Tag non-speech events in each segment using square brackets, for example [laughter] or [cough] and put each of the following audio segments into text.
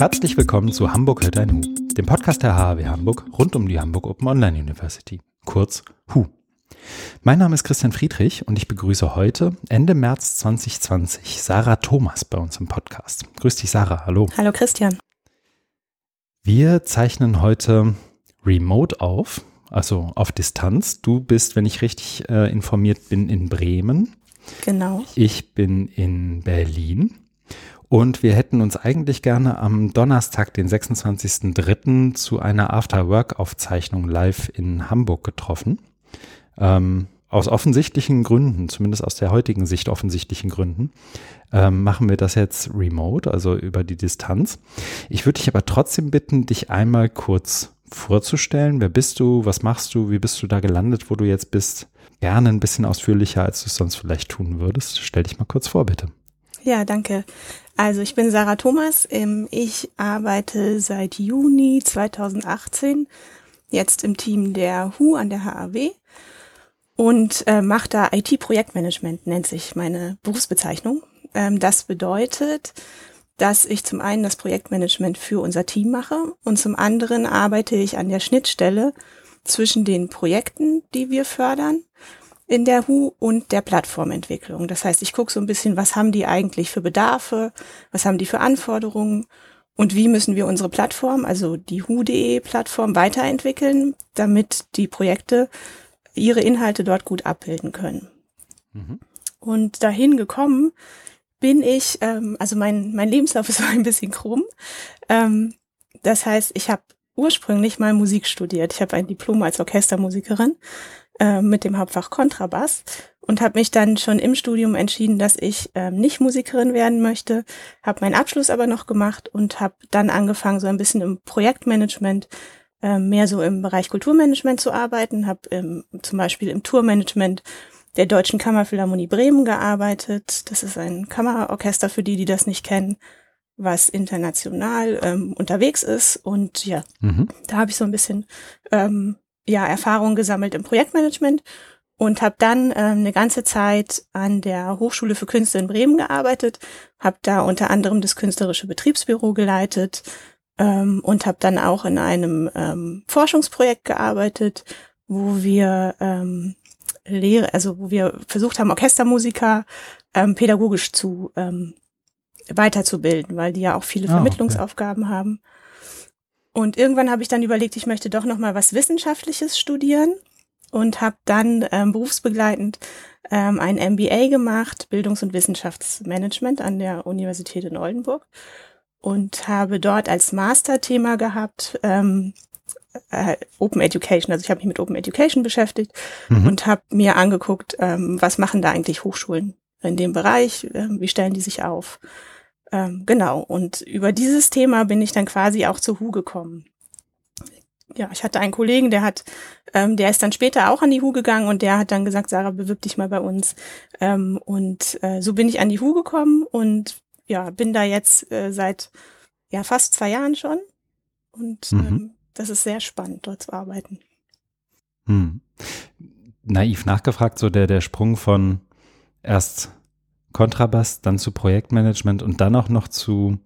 Herzlich willkommen zu Hamburg hört ein Hu, dem Podcast der HAW Hamburg rund um die Hamburg Open Online University, kurz HU. Mein Name ist Christian Friedrich und ich begrüße heute, Ende März 2020, Sarah Thomas bei uns im Podcast. Grüß dich, Sarah. Hallo. Hallo, Christian. Wir zeichnen heute remote auf, also auf Distanz. Du bist, wenn ich richtig äh, informiert bin, in Bremen. Genau. Ich bin in Berlin. Und wir hätten uns eigentlich gerne am Donnerstag, den 26.03. zu einer After-Work-Aufzeichnung live in Hamburg getroffen. Ähm, aus offensichtlichen Gründen, zumindest aus der heutigen Sicht offensichtlichen Gründen, ähm, machen wir das jetzt remote, also über die Distanz. Ich würde dich aber trotzdem bitten, dich einmal kurz vorzustellen. Wer bist du? Was machst du? Wie bist du da gelandet, wo du jetzt bist? Gerne ein bisschen ausführlicher, als du es sonst vielleicht tun würdest. Stell dich mal kurz vor, bitte. Ja, danke. Also ich bin Sarah Thomas. Ähm, ich arbeite seit Juni 2018 jetzt im Team der HU an der HAW und äh, mache da IT-Projektmanagement, nennt sich meine Berufsbezeichnung. Ähm, das bedeutet, dass ich zum einen das Projektmanagement für unser Team mache und zum anderen arbeite ich an der Schnittstelle zwischen den Projekten, die wir fördern in der HU und der Plattformentwicklung. Das heißt, ich gucke so ein bisschen, was haben die eigentlich für Bedarfe, was haben die für Anforderungen und wie müssen wir unsere Plattform, also die HU.de Plattform weiterentwickeln, damit die Projekte ihre Inhalte dort gut abbilden können. Mhm. Und dahin gekommen bin ich, ähm, also mein, mein Lebenslauf ist [laughs] so ein bisschen krumm. Ähm, das heißt, ich habe ursprünglich mal Musik studiert. Ich habe ein Diplom als Orchestermusikerin äh, mit dem Hauptfach Kontrabass und habe mich dann schon im Studium entschieden, dass ich äh, nicht Musikerin werden möchte, habe meinen Abschluss aber noch gemacht und habe dann angefangen, so ein bisschen im Projektmanagement, äh, mehr so im Bereich Kulturmanagement zu arbeiten, habe ähm, zum Beispiel im Tourmanagement der Deutschen Kammerphilharmonie Bremen gearbeitet. Das ist ein Kammerorchester für die, die das nicht kennen, was international ähm, unterwegs ist. Und ja, mhm. da habe ich so ein bisschen ähm, ja, Erfahrung gesammelt im Projektmanagement und habe dann ähm, eine ganze Zeit an der Hochschule für Künste in Bremen gearbeitet, habe da unter anderem das künstlerische Betriebsbüro geleitet ähm, und habe dann auch in einem ähm, Forschungsprojekt gearbeitet, wo wir ähm, Lehre, also wo wir versucht haben, Orchestermusiker ähm, pädagogisch zu ähm, weiterzubilden, weil die ja auch viele ah, Vermittlungsaufgaben okay. haben. Und irgendwann habe ich dann überlegt, ich möchte doch noch mal was Wissenschaftliches studieren und habe dann ähm, berufsbegleitend ähm, ein MBA gemacht, Bildungs- und Wissenschaftsmanagement an der Universität in Oldenburg und habe dort als Masterthema gehabt ähm, äh, Open Education. Also ich habe mich mit Open Education beschäftigt mhm. und habe mir angeguckt, ähm, was machen da eigentlich Hochschulen in dem Bereich, äh, wie stellen die sich auf ähm, genau, und über dieses Thema bin ich dann quasi auch zu HU gekommen. Ja, ich hatte einen Kollegen, der hat, ähm, der ist dann später auch an die HU gegangen und der hat dann gesagt, Sarah, bewirb dich mal bei uns. Ähm, und äh, so bin ich an die HU gekommen und ja, bin da jetzt äh, seit ja fast zwei Jahren schon. Und mhm. ähm, das ist sehr spannend, dort zu arbeiten. Hm. Naiv nachgefragt, so der, der Sprung von erst Kontrabass, dann zu Projektmanagement und dann auch noch zu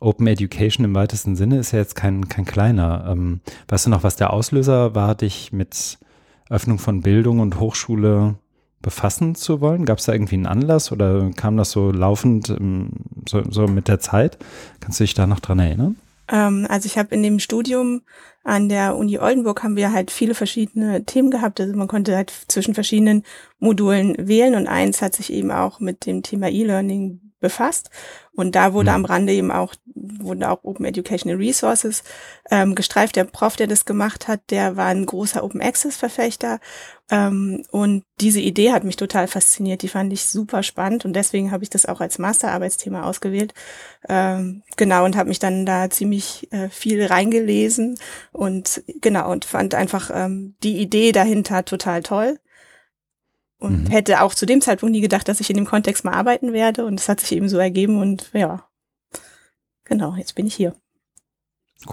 Open Education im weitesten Sinne ist ja jetzt kein, kein kleiner. Ähm, weißt du noch, was der Auslöser war, dich mit Öffnung von Bildung und Hochschule befassen zu wollen? Gab es da irgendwie einen Anlass oder kam das so laufend ähm, so, so mit der Zeit? Kannst du dich da noch dran erinnern? Ähm, also ich habe in dem Studium an der Uni Oldenburg haben wir halt viele verschiedene Themen gehabt. Also man konnte halt zwischen verschiedenen Modulen wählen und eins hat sich eben auch mit dem Thema E-Learning befasst. Und da wurde mhm. am Rande eben auch, wurden auch Open Educational Resources ähm, gestreift. Der Prof, der das gemacht hat, der war ein großer Open Access Verfechter. Ähm, und diese Idee hat mich total fasziniert. Die fand ich super spannend und deswegen habe ich das auch als Masterarbeitsthema ausgewählt. Ähm, genau, und habe mich dann da ziemlich äh, viel reingelesen und genau, und fand einfach ähm, die Idee dahinter total toll und mhm. hätte auch zu dem Zeitpunkt nie gedacht, dass ich in dem Kontext mal arbeiten werde. Und es hat sich eben so ergeben und ja, genau, jetzt bin ich hier.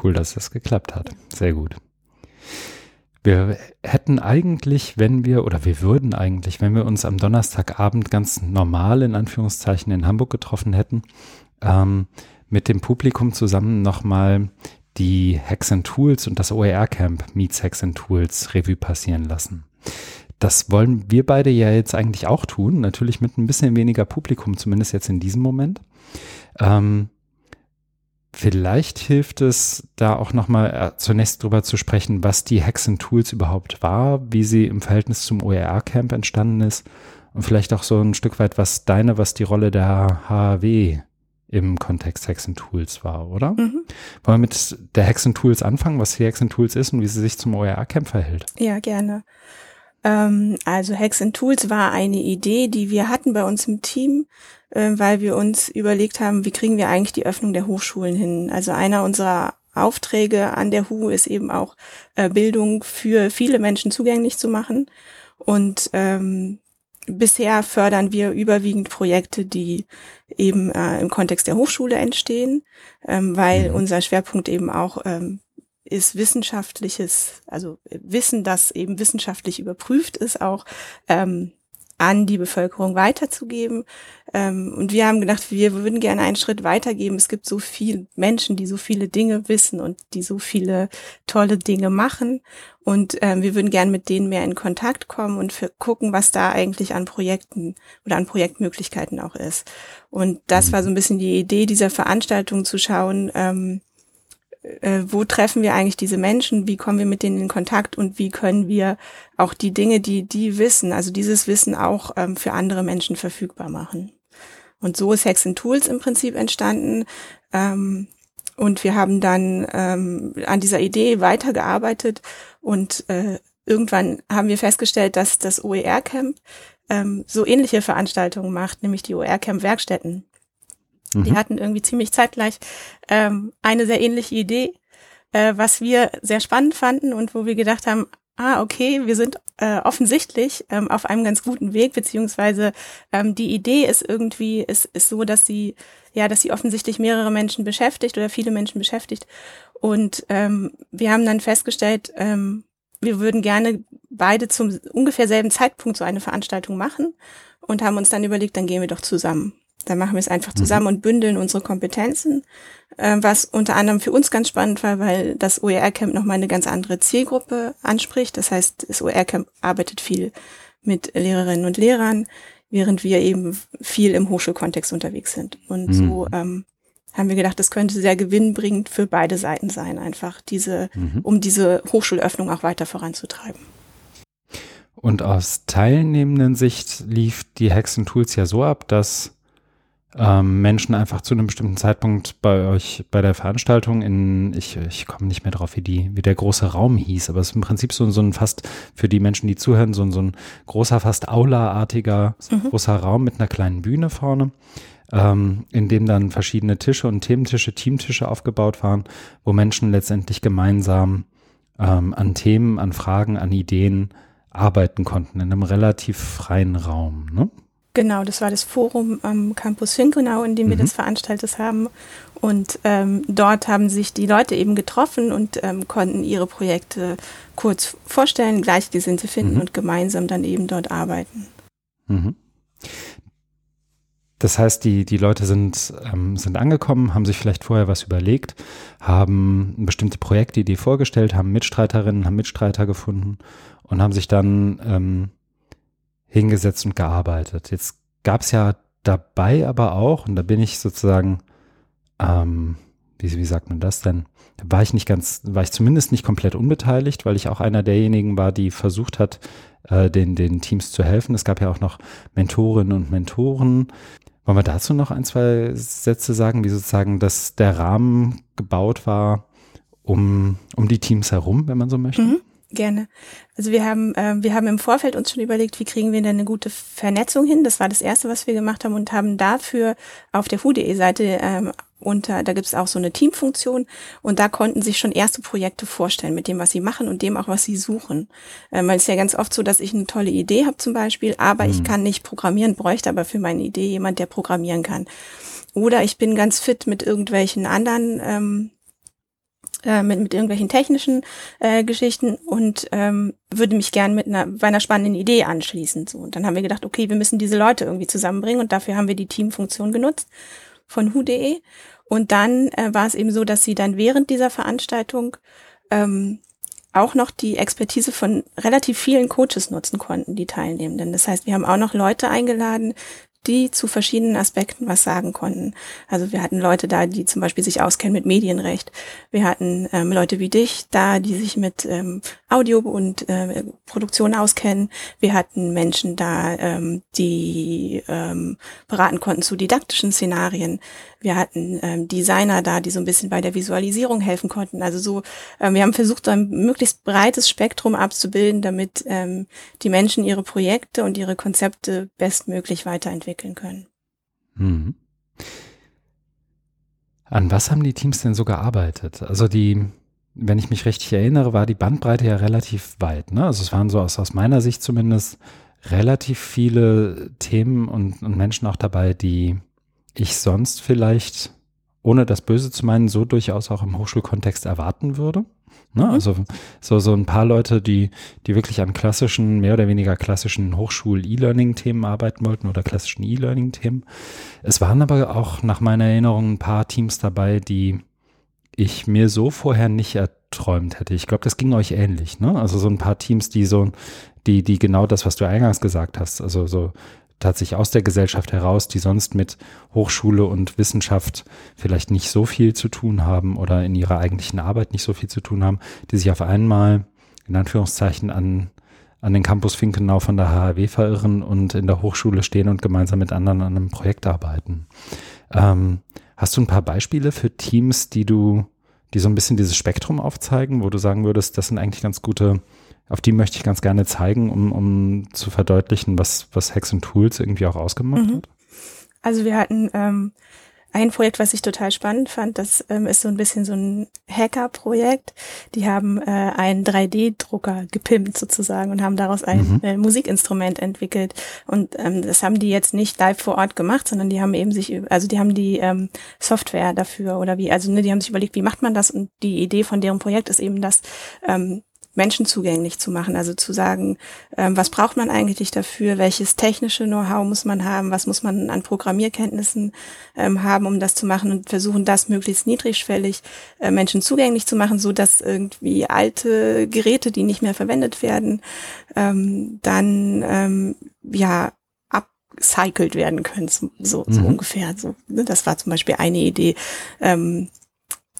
Cool, dass das geklappt hat. Sehr gut. Wir hätten eigentlich, wenn wir, oder wir würden eigentlich, wenn wir uns am Donnerstagabend ganz normal in Anführungszeichen in Hamburg getroffen hätten, ähm, mit dem Publikum zusammen nochmal die Hacks and Tools und das OER Camp Meets Hacks and Tools Revue passieren lassen. Das wollen wir beide ja jetzt eigentlich auch tun, natürlich mit ein bisschen weniger Publikum, zumindest jetzt in diesem Moment. Ähm, vielleicht hilft es, da auch nochmal äh, zunächst drüber zu sprechen, was die and Tools überhaupt war, wie sie im Verhältnis zum OER-Camp entstanden ist und vielleicht auch so ein Stück weit, was deine, was die Rolle der HAW im Kontext Hexen Tools war, oder? Mhm. Wollen wir mit der Hexen Tools anfangen, was die Hexen Tools ist und wie sie sich zum OER-Camp verhält? Ja, gerne. Ähm, also Hexen Tools war eine Idee, die wir hatten bei uns im Team, äh, weil wir uns überlegt haben, wie kriegen wir eigentlich die Öffnung der Hochschulen hin? Also einer unserer Aufträge an der HU ist eben auch äh, Bildung für viele Menschen zugänglich zu machen. Und ähm, bisher fördern wir überwiegend Projekte, die eben äh, im Kontext der Hochschule entstehen, ähm, weil mhm. unser Schwerpunkt eben auch ähm, ist wissenschaftliches, also Wissen, das eben wissenschaftlich überprüft ist, auch ähm, an die Bevölkerung weiterzugeben. Ähm, und wir haben gedacht, wir würden gerne einen Schritt weitergeben. Es gibt so viele Menschen, die so viele Dinge wissen und die so viele tolle Dinge machen. Und ähm, wir würden gerne mit denen mehr in Kontakt kommen und für, gucken, was da eigentlich an Projekten oder an Projektmöglichkeiten auch ist. Und das war so ein bisschen die Idee dieser Veranstaltung zu schauen, ähm, äh, wo treffen wir eigentlich diese Menschen, wie kommen wir mit denen in Kontakt und wie können wir auch die Dinge, die die wissen, also dieses Wissen auch ähm, für andere Menschen verfügbar machen. Und so ist Hex Tools im Prinzip entstanden. Ähm, und wir haben dann ähm, an dieser Idee weitergearbeitet und äh, irgendwann haben wir festgestellt, dass das OER Camp ähm, so ähnliche Veranstaltungen macht, nämlich die OER Camp Werkstätten. Mhm. Die hatten irgendwie ziemlich zeitgleich ähm, eine sehr ähnliche Idee, äh, was wir sehr spannend fanden und wo wir gedacht haben, ah, okay, wir sind äh, offensichtlich ähm, auf einem ganz guten Weg, beziehungsweise ähm, die Idee ist irgendwie, ist, ist so, dass sie, ja, dass sie offensichtlich mehrere Menschen beschäftigt oder viele Menschen beschäftigt. Und ähm, wir haben dann festgestellt, ähm, wir würden gerne beide zum ungefähr selben Zeitpunkt so eine Veranstaltung machen und haben uns dann überlegt, dann gehen wir doch zusammen. Dann machen wir es einfach mhm. zusammen und bündeln unsere Kompetenzen, äh, was unter anderem für uns ganz spannend war, weil das OER-Camp nochmal eine ganz andere Zielgruppe anspricht. Das heißt, das OER-Camp arbeitet viel mit Lehrerinnen und Lehrern, während wir eben viel im Hochschulkontext unterwegs sind. Und mhm. so ähm, haben wir gedacht, das könnte sehr gewinnbringend für beide Seiten sein, einfach diese, mhm. um diese Hochschulöffnung auch weiter voranzutreiben. Und aus teilnehmenden Sicht lief die Hexen Tools ja so ab, dass ähm, Menschen einfach zu einem bestimmten Zeitpunkt bei euch bei der Veranstaltung in, ich, ich komme nicht mehr drauf, wie die, wie der große Raum hieß, aber es ist im Prinzip so, so ein fast für die Menschen, die zuhören, so, so ein großer, fast Aula-artiger mhm. großer Raum mit einer kleinen Bühne vorne, ähm, in dem dann verschiedene Tische und Thementische, Teamtische aufgebaut waren, wo Menschen letztendlich gemeinsam ähm, an Themen, an Fragen, an Ideen arbeiten konnten in einem relativ freien Raum. Ne? Genau, das war das Forum am Campus Finkenau, in dem mhm. wir das veranstaltet haben. Und ähm, dort haben sich die Leute eben getroffen und ähm, konnten ihre Projekte kurz vorstellen, Gleichgesinnte finden mhm. und gemeinsam dann eben dort arbeiten. Mhm. Das heißt, die, die Leute sind, ähm, sind angekommen, haben sich vielleicht vorher was überlegt, haben eine bestimmte Projektidee vorgestellt, haben Mitstreiterinnen, haben Mitstreiter gefunden und haben sich dann ähm, hingesetzt und gearbeitet. Jetzt gab es ja dabei aber auch, und da bin ich sozusagen, ähm, wie, wie sagt man das denn? Da war ich nicht ganz, war ich zumindest nicht komplett unbeteiligt, weil ich auch einer derjenigen war, die versucht hat, äh, den, den Teams zu helfen. Es gab ja auch noch Mentorinnen und Mentoren. Wollen wir dazu noch ein, zwei Sätze sagen, wie sozusagen dass der Rahmen gebaut war um, um die Teams herum, wenn man so möchte? Mhm. Gerne. Also wir haben, äh, wir haben im Vorfeld uns schon überlegt, wie kriegen wir denn eine gute Vernetzung hin. Das war das Erste, was wir gemacht haben und haben dafür auf der hu.de-Seite ähm, unter, da gibt es auch so eine Teamfunktion und da konnten sich schon erste Projekte vorstellen mit dem, was sie machen und dem auch, was sie suchen. Ähm, weil es ist ja ganz oft so, dass ich eine tolle Idee habe zum Beispiel, aber mhm. ich kann nicht programmieren, bräuchte aber für meine Idee jemand, der programmieren kann. Oder ich bin ganz fit mit irgendwelchen anderen ähm, äh, mit, mit irgendwelchen technischen äh, Geschichten und ähm, würde mich gern mit einer, bei einer spannenden Idee anschließen. So. Und dann haben wir gedacht, okay, wir müssen diese Leute irgendwie zusammenbringen und dafür haben wir die Teamfunktion genutzt von hu.de Und dann äh, war es eben so, dass sie dann während dieser Veranstaltung ähm, auch noch die Expertise von relativ vielen Coaches nutzen konnten, die Teilnehmenden. Das heißt, wir haben auch noch Leute eingeladen, die zu verschiedenen Aspekten was sagen konnten. Also wir hatten Leute da, die zum Beispiel sich auskennen mit Medienrecht. Wir hatten ähm, Leute wie dich da, die sich mit ähm, Audio und äh, Produktion auskennen. Wir hatten Menschen da, ähm, die ähm, beraten konnten zu didaktischen Szenarien. Wir hatten ähm, Designer da, die so ein bisschen bei der Visualisierung helfen konnten. Also so, ähm, wir haben versucht, so ein möglichst breites Spektrum abzubilden, damit ähm, die Menschen ihre Projekte und ihre Konzepte bestmöglich weiterentwickeln können. Mhm. An was haben die Teams denn so gearbeitet? Also die, wenn ich mich richtig erinnere, war die Bandbreite ja relativ weit. Ne? Also es waren so aus, aus meiner Sicht zumindest relativ viele Themen und, und Menschen auch dabei, die ich sonst vielleicht, ohne das Böse zu meinen, so durchaus auch im Hochschulkontext erwarten würde. Ne? Mhm. Also so, so ein paar Leute, die, die wirklich an klassischen, mehr oder weniger klassischen Hochschul-E-Learning-Themen arbeiten wollten oder klassischen E-Learning-Themen. Es waren aber auch nach meiner Erinnerung ein paar Teams dabei, die ich mir so vorher nicht erträumt hätte. Ich glaube, das ging euch ähnlich, ne? Also so ein paar Teams, die so, die, die genau das, was du eingangs gesagt hast, also so tatsächlich aus der Gesellschaft heraus, die sonst mit Hochschule und Wissenschaft vielleicht nicht so viel zu tun haben oder in ihrer eigentlichen Arbeit nicht so viel zu tun haben, die sich auf einmal in Anführungszeichen an, an den Campus Finkenau von der HHW verirren und in der Hochschule stehen und gemeinsam mit anderen an einem Projekt arbeiten. Ähm, hast du ein paar Beispiele für Teams, die du, die so ein bisschen dieses Spektrum aufzeigen, wo du sagen würdest, das sind eigentlich ganz gute auf die möchte ich ganz gerne zeigen, um, um zu verdeutlichen, was, was Hacks und Tools irgendwie auch ausgemacht mhm. hat. Also wir hatten ähm, ein Projekt, was ich total spannend fand, das ähm, ist so ein bisschen so ein Hacker-Projekt. Die haben äh, einen 3D-Drucker gepimpt sozusagen und haben daraus ein mhm. äh, Musikinstrument entwickelt. Und ähm, das haben die jetzt nicht live vor Ort gemacht, sondern die haben eben sich, also die haben die ähm, Software dafür oder wie, also ne, die haben sich überlegt, wie macht man das? Und die Idee von deren Projekt ist eben, dass ähm, Menschen zugänglich zu machen. Also zu sagen, ähm, was braucht man eigentlich dafür, welches technische Know-how muss man haben, was muss man an Programmierkenntnissen ähm, haben, um das zu machen und versuchen, das möglichst niedrigschwellig äh, Menschen zugänglich zu machen, so dass irgendwie alte Geräte, die nicht mehr verwendet werden, ähm, dann ähm, ja upcycled werden können, so, so, mhm. ungefähr. So, ne? Das war zum Beispiel eine Idee. Ähm,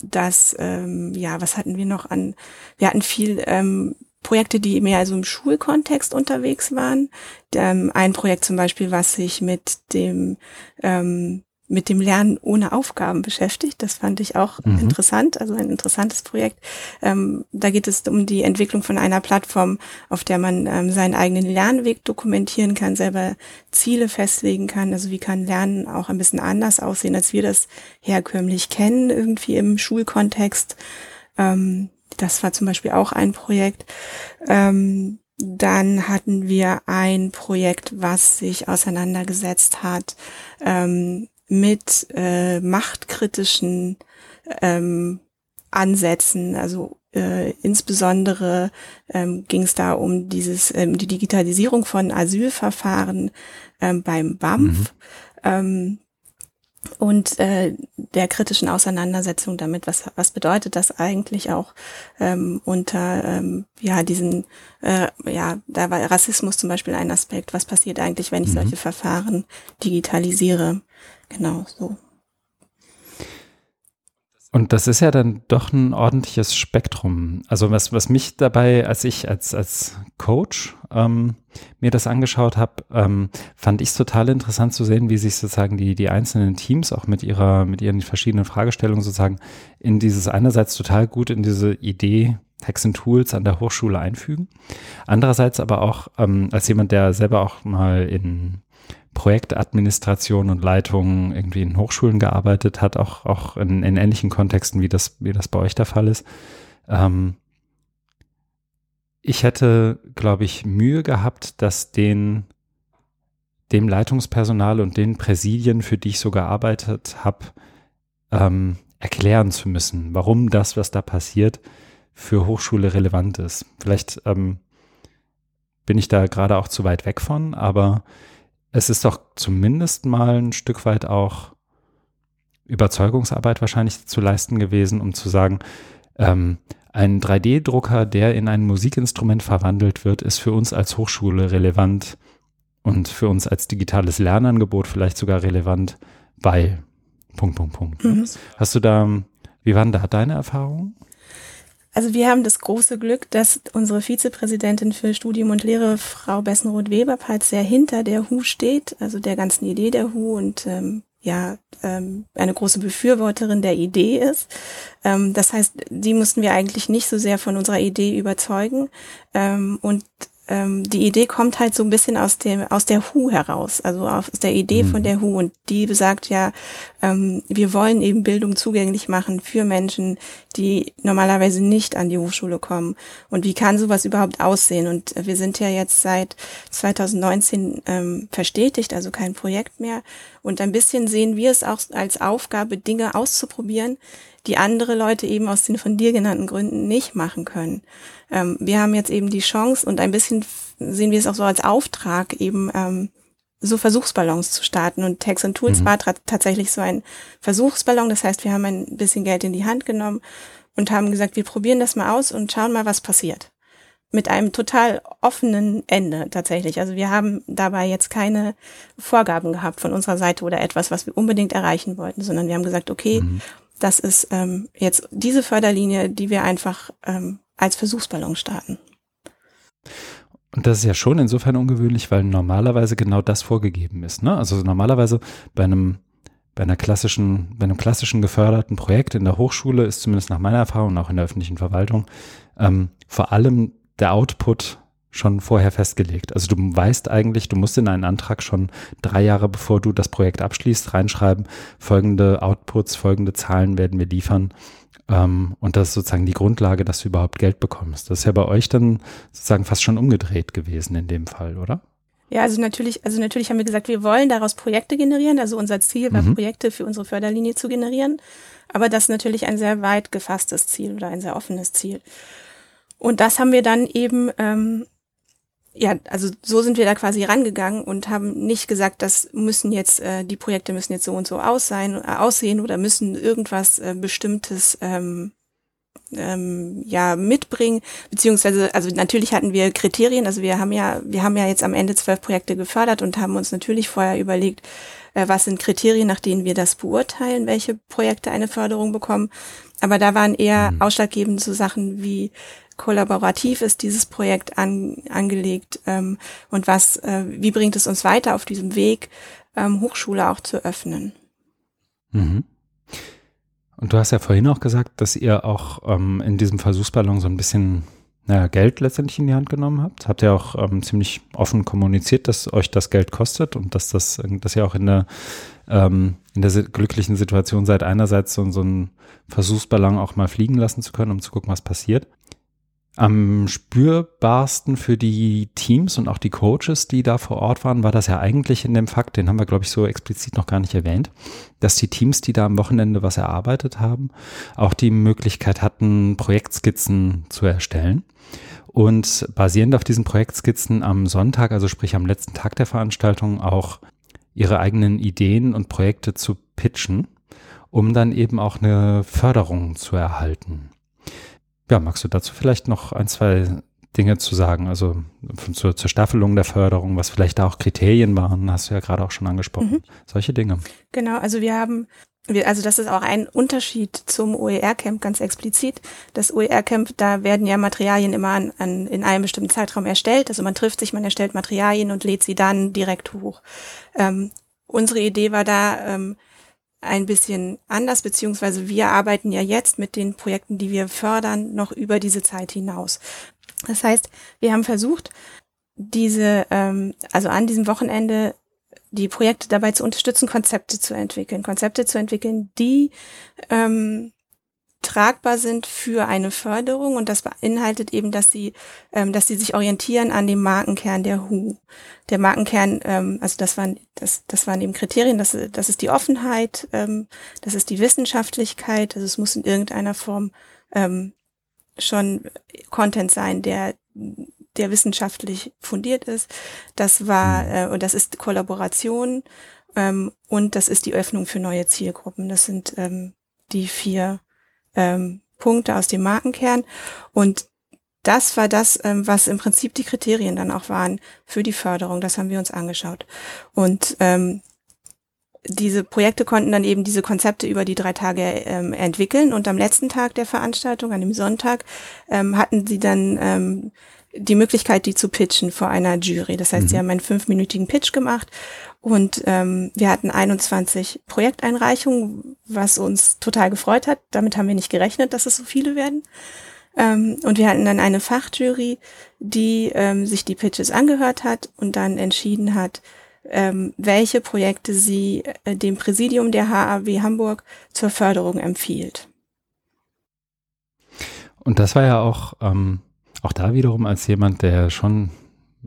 dass, ähm, ja, was hatten wir noch an, wir hatten viel ähm, Projekte, die mehr also im Schulkontext unterwegs waren. Ähm, ein Projekt zum Beispiel, was sich mit dem ähm, mit dem Lernen ohne Aufgaben beschäftigt. Das fand ich auch mhm. interessant, also ein interessantes Projekt. Ähm, da geht es um die Entwicklung von einer Plattform, auf der man ähm, seinen eigenen Lernweg dokumentieren kann, selber Ziele festlegen kann. Also wie kann Lernen auch ein bisschen anders aussehen, als wir das herkömmlich kennen, irgendwie im Schulkontext. Ähm, das war zum Beispiel auch ein Projekt. Ähm, dann hatten wir ein Projekt, was sich auseinandergesetzt hat ähm, mit äh, machtkritischen ähm, Ansätzen. Also äh, insbesondere ähm, ging es da um dieses ähm, die Digitalisierung von Asylverfahren ähm, beim BAMF. Mhm. Ähm, und äh, der kritischen Auseinandersetzung damit, was, was bedeutet das eigentlich auch ähm, unter ähm, ja diesen äh, ja da war Rassismus zum Beispiel ein Aspekt. Was passiert eigentlich, wenn ich mhm. solche Verfahren digitalisiere? Genau, so. Und das ist ja dann doch ein ordentliches Spektrum. Also was, was mich dabei, als ich als, als Coach ähm, mir das angeschaut habe, ähm, fand ich es total interessant zu sehen, wie sich sozusagen die, die einzelnen Teams auch mit ihrer, mit ihren verschiedenen Fragestellungen sozusagen in dieses einerseits total gut in diese Idee Hexen Tools an der Hochschule einfügen. Andererseits aber auch ähm, als jemand, der selber auch mal in Projektadministration und Leitung irgendwie in Hochschulen gearbeitet hat, auch, auch in, in ähnlichen Kontexten, wie das, wie das bei euch der Fall ist. Ähm, ich hätte, glaube ich, Mühe gehabt, dass den, dem Leitungspersonal und den Präsidien, für die ich so gearbeitet habe, ähm, erklären zu müssen, warum das, was da passiert, für Hochschule relevant ist. Vielleicht ähm, bin ich da gerade auch zu weit weg von, aber es ist doch zumindest mal ein Stück weit auch Überzeugungsarbeit wahrscheinlich zu leisten gewesen, um zu sagen, ähm, ein 3D-Drucker, der in ein Musikinstrument verwandelt wird, ist für uns als Hochschule relevant und für uns als digitales Lernangebot vielleicht sogar relevant, weil Punkt, Punkt, Punkt. Mhm. Hast du da, wie waren da deine Erfahrungen? Also wir haben das große Glück, dass unsere Vizepräsidentin für Studium und Lehre, Frau Bessenroth-Weberpalt, sehr hinter der HU steht, also der ganzen Idee der HU und ähm, ja ähm, eine große Befürworterin der Idee ist. Ähm, das heißt, die mussten wir eigentlich nicht so sehr von unserer Idee überzeugen. Ähm, und ähm, die Idee kommt halt so ein bisschen aus dem aus der Hu heraus, also aus der Idee mhm. von der Hu und die besagt ja, ähm, wir wollen eben Bildung zugänglich machen für Menschen, die normalerweise nicht an die Hochschule kommen. Und wie kann sowas überhaupt aussehen? Und wir sind ja jetzt seit 2019 ähm, verstetigt, also kein Projekt mehr. Und ein bisschen sehen wir es auch als Aufgabe, Dinge auszuprobieren, die andere Leute eben aus den von dir genannten Gründen nicht machen können. Ähm, wir haben jetzt eben die Chance und ein bisschen sehen wir es auch so als Auftrag, eben ähm, so Versuchsballons zu starten. Und Text and Tools mhm. war tatsächlich so ein Versuchsballon. Das heißt, wir haben ein bisschen Geld in die Hand genommen und haben gesagt, wir probieren das mal aus und schauen mal, was passiert. Mit einem total offenen Ende tatsächlich. Also wir haben dabei jetzt keine Vorgaben gehabt von unserer Seite oder etwas, was wir unbedingt erreichen wollten, sondern wir haben gesagt, okay, mhm. das ist ähm, jetzt diese Förderlinie, die wir einfach ähm, als Versuchsballon starten. Und das ist ja schon insofern ungewöhnlich, weil normalerweise genau das vorgegeben ist. Ne? Also normalerweise bei einem bei einer klassischen, bei einem klassischen geförderten Projekt in der Hochschule ist zumindest nach meiner Erfahrung, auch in der öffentlichen Verwaltung, ähm, vor allem der Output schon vorher festgelegt. Also du weißt eigentlich, du musst in einen Antrag schon drei Jahre bevor du das Projekt abschließt, reinschreiben, folgende Outputs, folgende Zahlen werden wir liefern ähm, und das ist sozusagen die Grundlage, dass du überhaupt Geld bekommst. Das ist ja bei euch dann sozusagen fast schon umgedreht gewesen in dem Fall, oder? Ja, also natürlich, also natürlich haben wir gesagt, wir wollen daraus Projekte generieren. Also unser Ziel war, mhm. Projekte für unsere Förderlinie zu generieren. Aber das ist natürlich ein sehr weit gefasstes Ziel oder ein sehr offenes Ziel. Und das haben wir dann eben ähm, ja, also so sind wir da quasi rangegangen und haben nicht gesagt, das müssen jetzt, äh, die Projekte müssen jetzt so und so aus sein, äh, aussehen oder müssen irgendwas äh, Bestimmtes ähm, ähm, ja mitbringen, beziehungsweise, also natürlich hatten wir Kriterien, also wir haben ja, wir haben ja jetzt am Ende zwölf Projekte gefördert und haben uns natürlich vorher überlegt, äh, was sind Kriterien, nach denen wir das beurteilen, welche Projekte eine Förderung bekommen. Aber da waren eher mhm. ausschlaggebend so Sachen wie kollaborativ ist dieses Projekt an, angelegt ähm, und was, äh, wie bringt es uns weiter auf diesem Weg, ähm, Hochschule auch zu öffnen. Mhm. Und du hast ja vorhin auch gesagt, dass ihr auch ähm, in diesem Versuchsballon so ein bisschen naja, Geld letztendlich in die Hand genommen habt. Habt ihr auch ähm, ziemlich offen kommuniziert, dass euch das Geld kostet und dass das, dass ihr auch in der, ähm, in der glücklichen Situation seid, einerseits so, so einen Versuchsballon auch mal fliegen lassen zu können, um zu gucken, was passiert am spürbarsten für die Teams und auch die Coaches, die da vor Ort waren, war das ja eigentlich in dem Fakt, den haben wir, glaube ich, so explizit noch gar nicht erwähnt, dass die Teams, die da am Wochenende was erarbeitet haben, auch die Möglichkeit hatten, Projektskizzen zu erstellen. Und basierend auf diesen Projektskizzen am Sonntag, also sprich am letzten Tag der Veranstaltung, auch ihre eigenen Ideen und Projekte zu pitchen, um dann eben auch eine Förderung zu erhalten. Ja, magst du dazu vielleicht noch ein, zwei Dinge zu sagen? Also zur, zur Staffelung der Förderung, was vielleicht da auch Kriterien waren, hast du ja gerade auch schon angesprochen. Mhm. Solche Dinge. Genau, also wir haben wir, also das ist auch ein Unterschied zum OER-Camp ganz explizit. Das OER-Camp, da werden ja Materialien immer an, an, in einem bestimmten Zeitraum erstellt. Also man trifft sich, man erstellt Materialien und lädt sie dann direkt hoch. Ähm, unsere Idee war da, ähm, ein bisschen anders, beziehungsweise wir arbeiten ja jetzt mit den Projekten, die wir fördern, noch über diese Zeit hinaus. Das heißt, wir haben versucht, diese, ähm, also an diesem Wochenende die Projekte dabei zu unterstützen, Konzepte zu entwickeln, Konzepte zu entwickeln, die ähm, tragbar sind für eine Förderung und das beinhaltet eben, dass sie, ähm, dass sie sich orientieren an dem Markenkern der HU. Der Markenkern, ähm, also das waren, das, das waren eben Kriterien, das, das ist die Offenheit, ähm, das ist die Wissenschaftlichkeit, also es muss in irgendeiner Form ähm, schon Content sein, der der wissenschaftlich fundiert ist. Das war mhm. äh, und das ist Kollaboration Ähm, und das ist die Öffnung für neue Zielgruppen. Das sind ähm, die vier ähm, Punkte aus dem Markenkern. Und das war das, ähm, was im Prinzip die Kriterien dann auch waren für die Förderung. Das haben wir uns angeschaut. Und ähm, diese Projekte konnten dann eben diese Konzepte über die drei Tage ähm, entwickeln und am letzten Tag der Veranstaltung, an dem Sonntag, ähm, hatten sie dann ähm, die Möglichkeit, die zu pitchen vor einer Jury. Das heißt, mhm. sie haben einen fünfminütigen Pitch gemacht und ähm, wir hatten 21 Projekteinreichungen, was uns total gefreut hat. Damit haben wir nicht gerechnet, dass es so viele werden. Ähm, und wir hatten dann eine Fachjury, die ähm, sich die Pitches angehört hat und dann entschieden hat, ähm, welche Projekte sie äh, dem Präsidium der HAW Hamburg zur Förderung empfiehlt. Und das war ja auch, ähm, auch da wiederum als jemand, der schon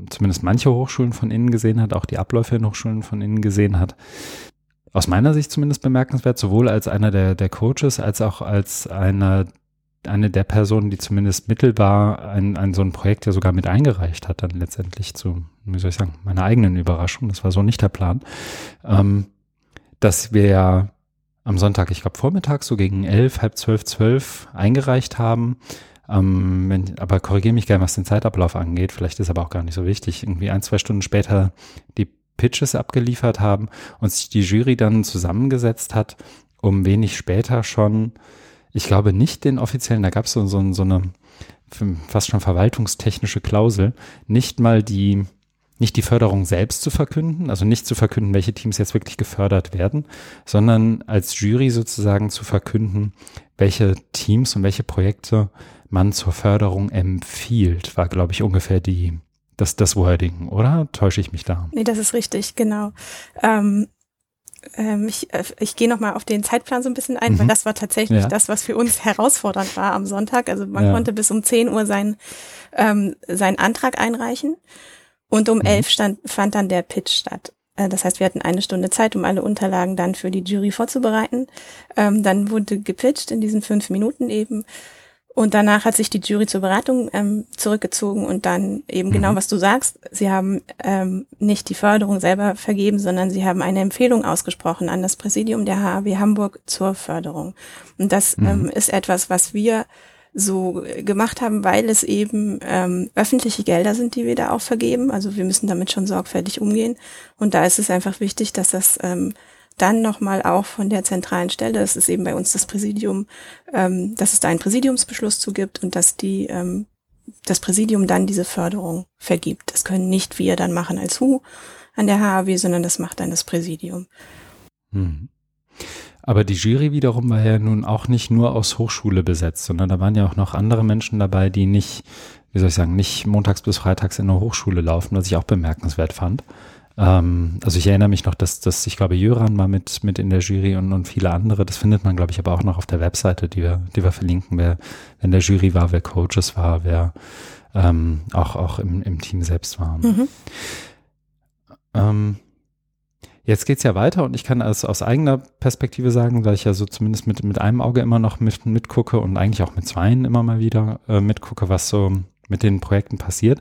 zumindest manche Hochschulen von innen gesehen hat, auch die Abläufe in Hochschulen von innen gesehen hat. Aus meiner Sicht zumindest bemerkenswert, sowohl als einer der, der Coaches als auch als einer eine der Personen, die zumindest mittelbar ein, ein so ein Projekt ja sogar mit eingereicht hat, dann letztendlich zu, wie soll ich sagen, meiner eigenen Überraschung, das war so nicht der Plan, ähm, dass wir ja am Sonntag, ich glaube Vormittag, so gegen elf, halb zwölf, zwölf eingereicht haben. Ähm, wenn, aber korrigiere mich gerne, was den Zeitablauf angeht. Vielleicht ist aber auch gar nicht so wichtig. Irgendwie ein, zwei Stunden später die Pitches abgeliefert haben und sich die Jury dann zusammengesetzt hat, um wenig später schon ich glaube nicht den offiziellen, da gab es so, so, so eine fast schon verwaltungstechnische Klausel, nicht mal die, nicht die Förderung selbst zu verkünden, also nicht zu verkünden, welche Teams jetzt wirklich gefördert werden, sondern als Jury sozusagen zu verkünden, welche Teams und welche Projekte man zur Förderung empfiehlt, war, glaube ich, ungefähr die, das, das Wording, oder? Täusche ich mich da? Nee, das ist richtig, genau. Ähm, ähm, ich, äh, ich gehe nochmal auf den Zeitplan so ein bisschen ein, mhm. weil das war tatsächlich ja. das, was für uns herausfordernd war am Sonntag. Also man ja. konnte bis um 10 Uhr sein, ähm, seinen Antrag einreichen und um mhm. 11 stand, fand dann der Pitch statt. Äh, das heißt, wir hatten eine Stunde Zeit, um alle Unterlagen dann für die Jury vorzubereiten. Ähm, dann wurde gepitcht in diesen fünf Minuten eben. Und danach hat sich die Jury zur Beratung ähm, zurückgezogen und dann eben genau, mhm. genau, was du sagst. Sie haben ähm, nicht die Förderung selber vergeben, sondern sie haben eine Empfehlung ausgesprochen an das Präsidium der HAW Hamburg zur Förderung. Und das mhm. ähm, ist etwas, was wir so gemacht haben, weil es eben ähm, öffentliche Gelder sind, die wir da auch vergeben. Also wir müssen damit schon sorgfältig umgehen. Und da ist es einfach wichtig, dass das ähm, dann nochmal auch von der zentralen Stelle, das ist eben bei uns das Präsidium, ähm, dass es da einen Präsidiumsbeschluss zu gibt und dass die ähm, das Präsidium dann diese Förderung vergibt. Das können nicht wir dann machen als HU an der HAW, sondern das macht dann das Präsidium. Hm. Aber die Jury wiederum war ja nun auch nicht nur aus Hochschule besetzt, sondern da waren ja auch noch andere Menschen dabei, die nicht, wie soll ich sagen, nicht montags bis freitags in der Hochschule laufen, was ich auch bemerkenswert fand. Ähm, also ich erinnere mich noch, dass, dass ich glaube, Jöran war mit, mit in der Jury und, und viele andere. Das findet man, glaube ich, aber auch noch auf der Webseite, die wir, die wir verlinken, wer, in der Jury war, wer Coaches war, wer ähm, auch, auch im, im Team selbst war. Mhm. Ähm, Jetzt geht's ja weiter und ich kann als, aus eigener Perspektive sagen, weil ich ja so zumindest mit, mit einem Auge immer noch mit, mitgucke und eigentlich auch mit zweien immer mal wieder äh, mitgucke, was so mit den Projekten passiert,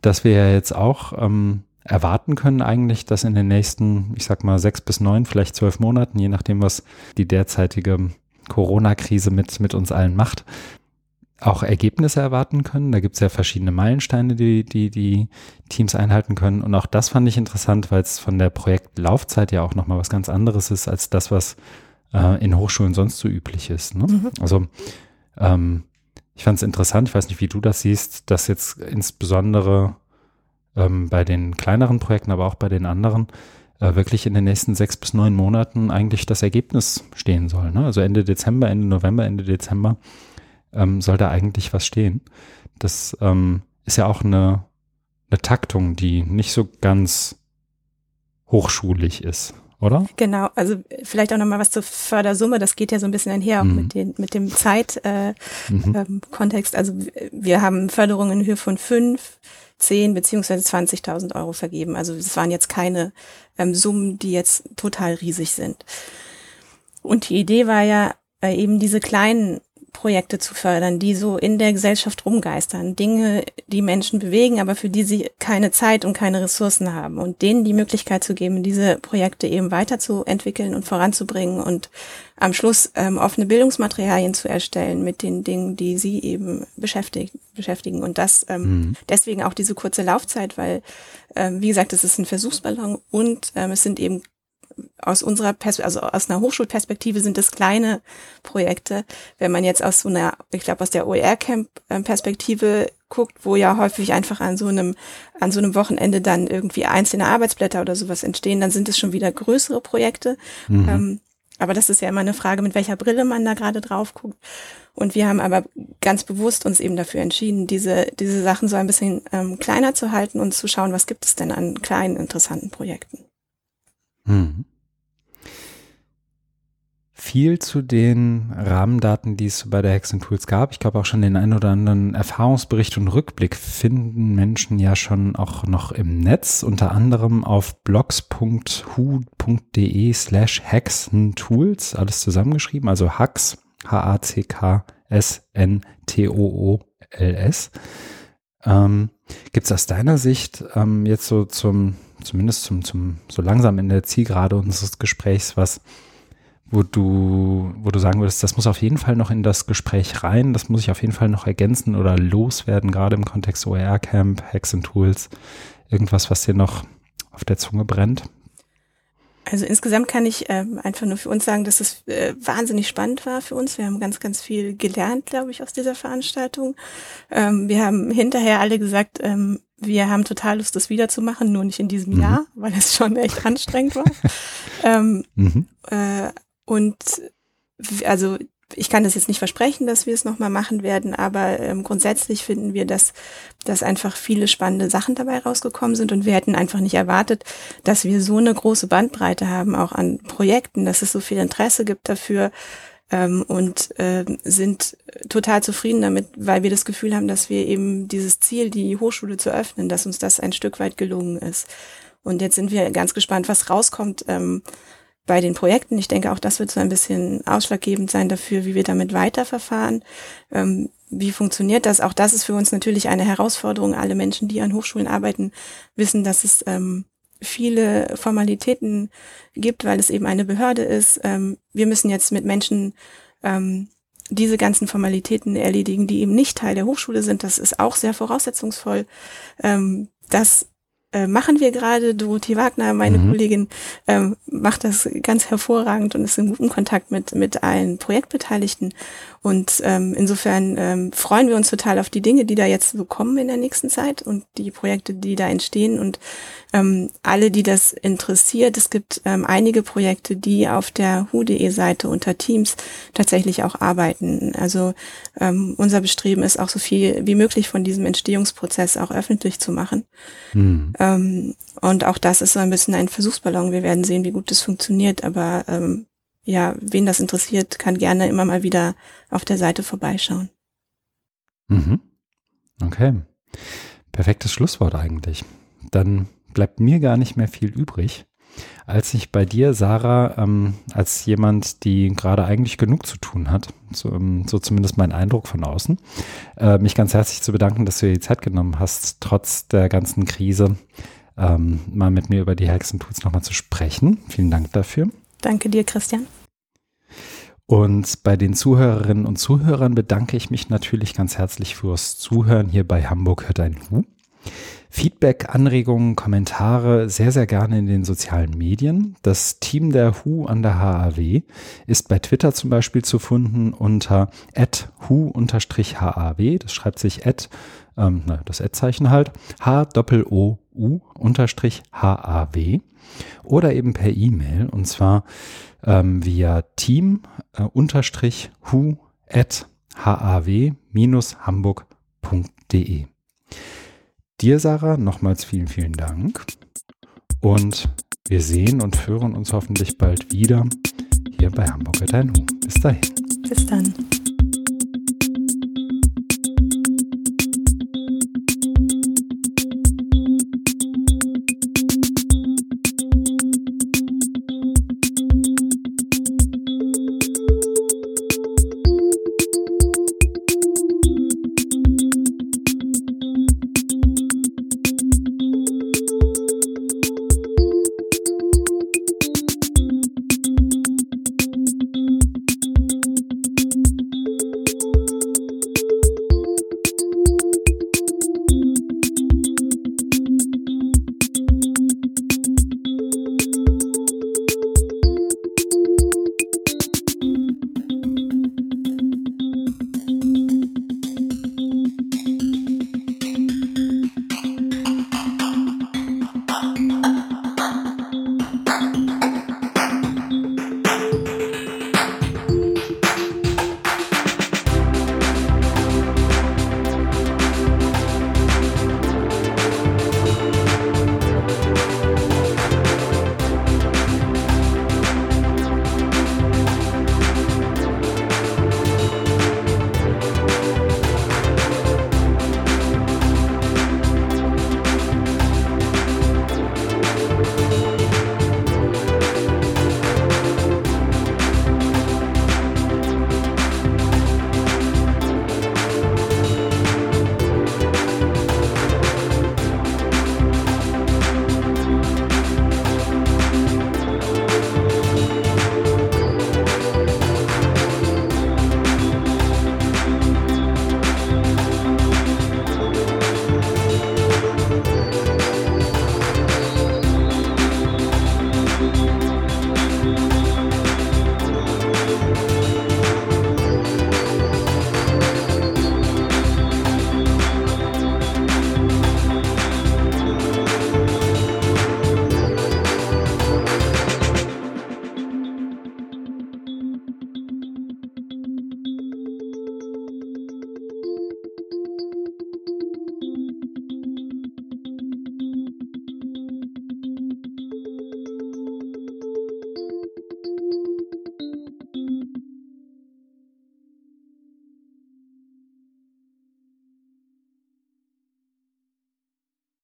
dass wir ja jetzt auch ähm, erwarten können eigentlich, dass in den nächsten, ich sag mal, sechs bis neun, vielleicht zwölf Monaten, je nachdem, was die derzeitige Corona-Krise mit, mit uns allen macht, auch Ergebnisse erwarten können. Da gibt es ja verschiedene Meilensteine, die, die die Teams einhalten können. Und auch das fand ich interessant, weil es von der Projektlaufzeit ja auch nochmal was ganz anderes ist, als das, was äh, in Hochschulen sonst so üblich ist. Ne? Mhm. Also ähm, ich fand es interessant, ich weiß nicht, wie du das siehst, dass jetzt insbesondere ähm, bei den kleineren Projekten, aber auch bei den anderen, äh, wirklich in den nächsten sechs bis neun Monaten eigentlich das Ergebnis stehen soll. Ne? Also Ende Dezember, Ende November, Ende Dezember ähm, soll da eigentlich was stehen. Das ähm, ist ja auch eine, eine Taktung, die nicht so ganz hochschulig ist oder? Genau, also vielleicht auch nochmal was zur Fördersumme, das geht ja so ein bisschen einher auch mhm. mit, den, mit dem Zeitkontext. Äh, mhm. ähm, also wir haben Förderungen in Höhe von fünf, zehn beziehungsweise 20.000 Euro vergeben. Also es waren jetzt keine ähm, Summen, die jetzt total riesig sind. Und die Idee war ja, äh, eben diese kleinen Projekte zu fördern, die so in der Gesellschaft rumgeistern. Dinge, die Menschen bewegen, aber für die sie keine Zeit und keine Ressourcen haben. Und denen die Möglichkeit zu geben, diese Projekte eben weiterzuentwickeln und voranzubringen und am Schluss ähm, offene Bildungsmaterialien zu erstellen mit den Dingen, die sie eben beschäftigt, beschäftigen. Und das ähm, mhm. deswegen auch diese kurze Laufzeit, weil, ähm, wie gesagt, es ist ein Versuchsballon und ähm, es sind eben aus unserer Pers also aus einer Hochschulperspektive sind es kleine Projekte. Wenn man jetzt aus so einer, ich glaube aus der OER-Camp-Perspektive guckt, wo ja häufig einfach an so einem an so einem Wochenende dann irgendwie einzelne Arbeitsblätter oder sowas entstehen, dann sind es schon wieder größere Projekte. Mhm. Ähm, aber das ist ja immer eine Frage, mit welcher Brille man da gerade drauf guckt. Und wir haben aber ganz bewusst uns eben dafür entschieden, diese, diese Sachen so ein bisschen ähm, kleiner zu halten und zu schauen, was gibt es denn an kleinen, interessanten Projekten. Hm. Viel zu den Rahmendaten, die es bei der Hexen Tools gab. Ich glaube auch schon den ein oder anderen Erfahrungsbericht und Rückblick finden Menschen ja schon auch noch im Netz, unter anderem auf blogs.hu.de slash hexentools, alles zusammengeschrieben, also Hacks, H-A-C-K-S-N-T-O-O-L-S. Ähm, Gibt es aus deiner Sicht ähm, jetzt so zum zumindest zum, zum, so langsam in der Zielgerade unseres Gesprächs was, wo du, wo du sagen würdest, das muss auf jeden Fall noch in das Gespräch rein, das muss ich auf jeden Fall noch ergänzen oder loswerden, gerade im Kontext OER Camp, Hacks and Tools, irgendwas, was dir noch auf der Zunge brennt? Also insgesamt kann ich ähm, einfach nur für uns sagen, dass es äh, wahnsinnig spannend war für uns. Wir haben ganz, ganz viel gelernt, glaube ich, aus dieser Veranstaltung. Ähm, wir haben hinterher alle gesagt, ähm, wir haben total Lust, das wiederzumachen, nur nicht in diesem mhm. Jahr, weil es schon echt anstrengend war. [laughs] ähm, mhm. äh, und also ich kann das jetzt nicht versprechen, dass wir es nochmal machen werden, aber ähm, grundsätzlich finden wir, dass, dass einfach viele spannende Sachen dabei rausgekommen sind und wir hätten einfach nicht erwartet, dass wir so eine große Bandbreite haben, auch an Projekten, dass es so viel Interesse gibt dafür ähm, und äh, sind total zufrieden damit, weil wir das Gefühl haben, dass wir eben dieses Ziel, die Hochschule zu öffnen, dass uns das ein Stück weit gelungen ist. Und jetzt sind wir ganz gespannt, was rauskommt. Ähm, bei den Projekten. Ich denke, auch das wird so ein bisschen ausschlaggebend sein dafür, wie wir damit weiterverfahren. Ähm, wie funktioniert das? Auch das ist für uns natürlich eine Herausforderung. Alle Menschen, die an Hochschulen arbeiten, wissen, dass es ähm, viele Formalitäten gibt, weil es eben eine Behörde ist. Ähm, wir müssen jetzt mit Menschen ähm, diese ganzen Formalitäten erledigen, die eben nicht Teil der Hochschule sind. Das ist auch sehr voraussetzungsvoll. Ähm, das äh, machen wir gerade. Dorothee Wagner, meine mhm. Kollegin, ähm, macht das ganz hervorragend und ist in gutem Kontakt mit, mit allen Projektbeteiligten. Und ähm, insofern ähm, freuen wir uns total auf die Dinge, die da jetzt so kommen in der nächsten Zeit und die Projekte, die da entstehen und ähm, alle, die das interessiert. Es gibt ähm, einige Projekte, die auf der hu.de-Seite unter Teams tatsächlich auch arbeiten. Also ähm, unser Bestreben ist auch so viel wie möglich von diesem Entstehungsprozess auch öffentlich zu machen. Mhm. Ähm, und auch das ist so ein bisschen ein Versuchsballon. Wir werden sehen, wie gut das funktioniert, aber ähm, ja, wen das interessiert, kann gerne immer mal wieder auf der Seite vorbeischauen. Mhm. Okay. Perfektes Schlusswort eigentlich. Dann bleibt mir gar nicht mehr viel übrig, als ich bei dir, Sarah, ähm, als jemand, die gerade eigentlich genug zu tun hat, so, ähm, so zumindest mein Eindruck von außen, äh, mich ganz herzlich zu bedanken, dass du dir die Zeit genommen hast, trotz der ganzen Krise ähm, mal mit mir über die Hexentools nochmal zu sprechen. Vielen Dank dafür. Danke dir, Christian. Und bei den Zuhörerinnen und Zuhörern bedanke ich mich natürlich ganz herzlich fürs Zuhören hier bei Hamburg hört ein Hu. Feedback, Anregungen, Kommentare sehr, sehr gerne in den sozialen Medien. Das Team der Hu an der HAW ist bei Twitter zum Beispiel zu finden unter hu-haw. Das schreibt sich at, ähm, na, das Ad-Zeichen halt, h-o-u-haw oder eben per E-Mail und zwar ähm, via team äh, at haw-hamburg.de. Dir, Sarah, nochmals vielen, vielen Dank. Und wir sehen und hören uns hoffentlich bald wieder hier bei Hamburg Dein Hu. Bis dahin. Bis dann.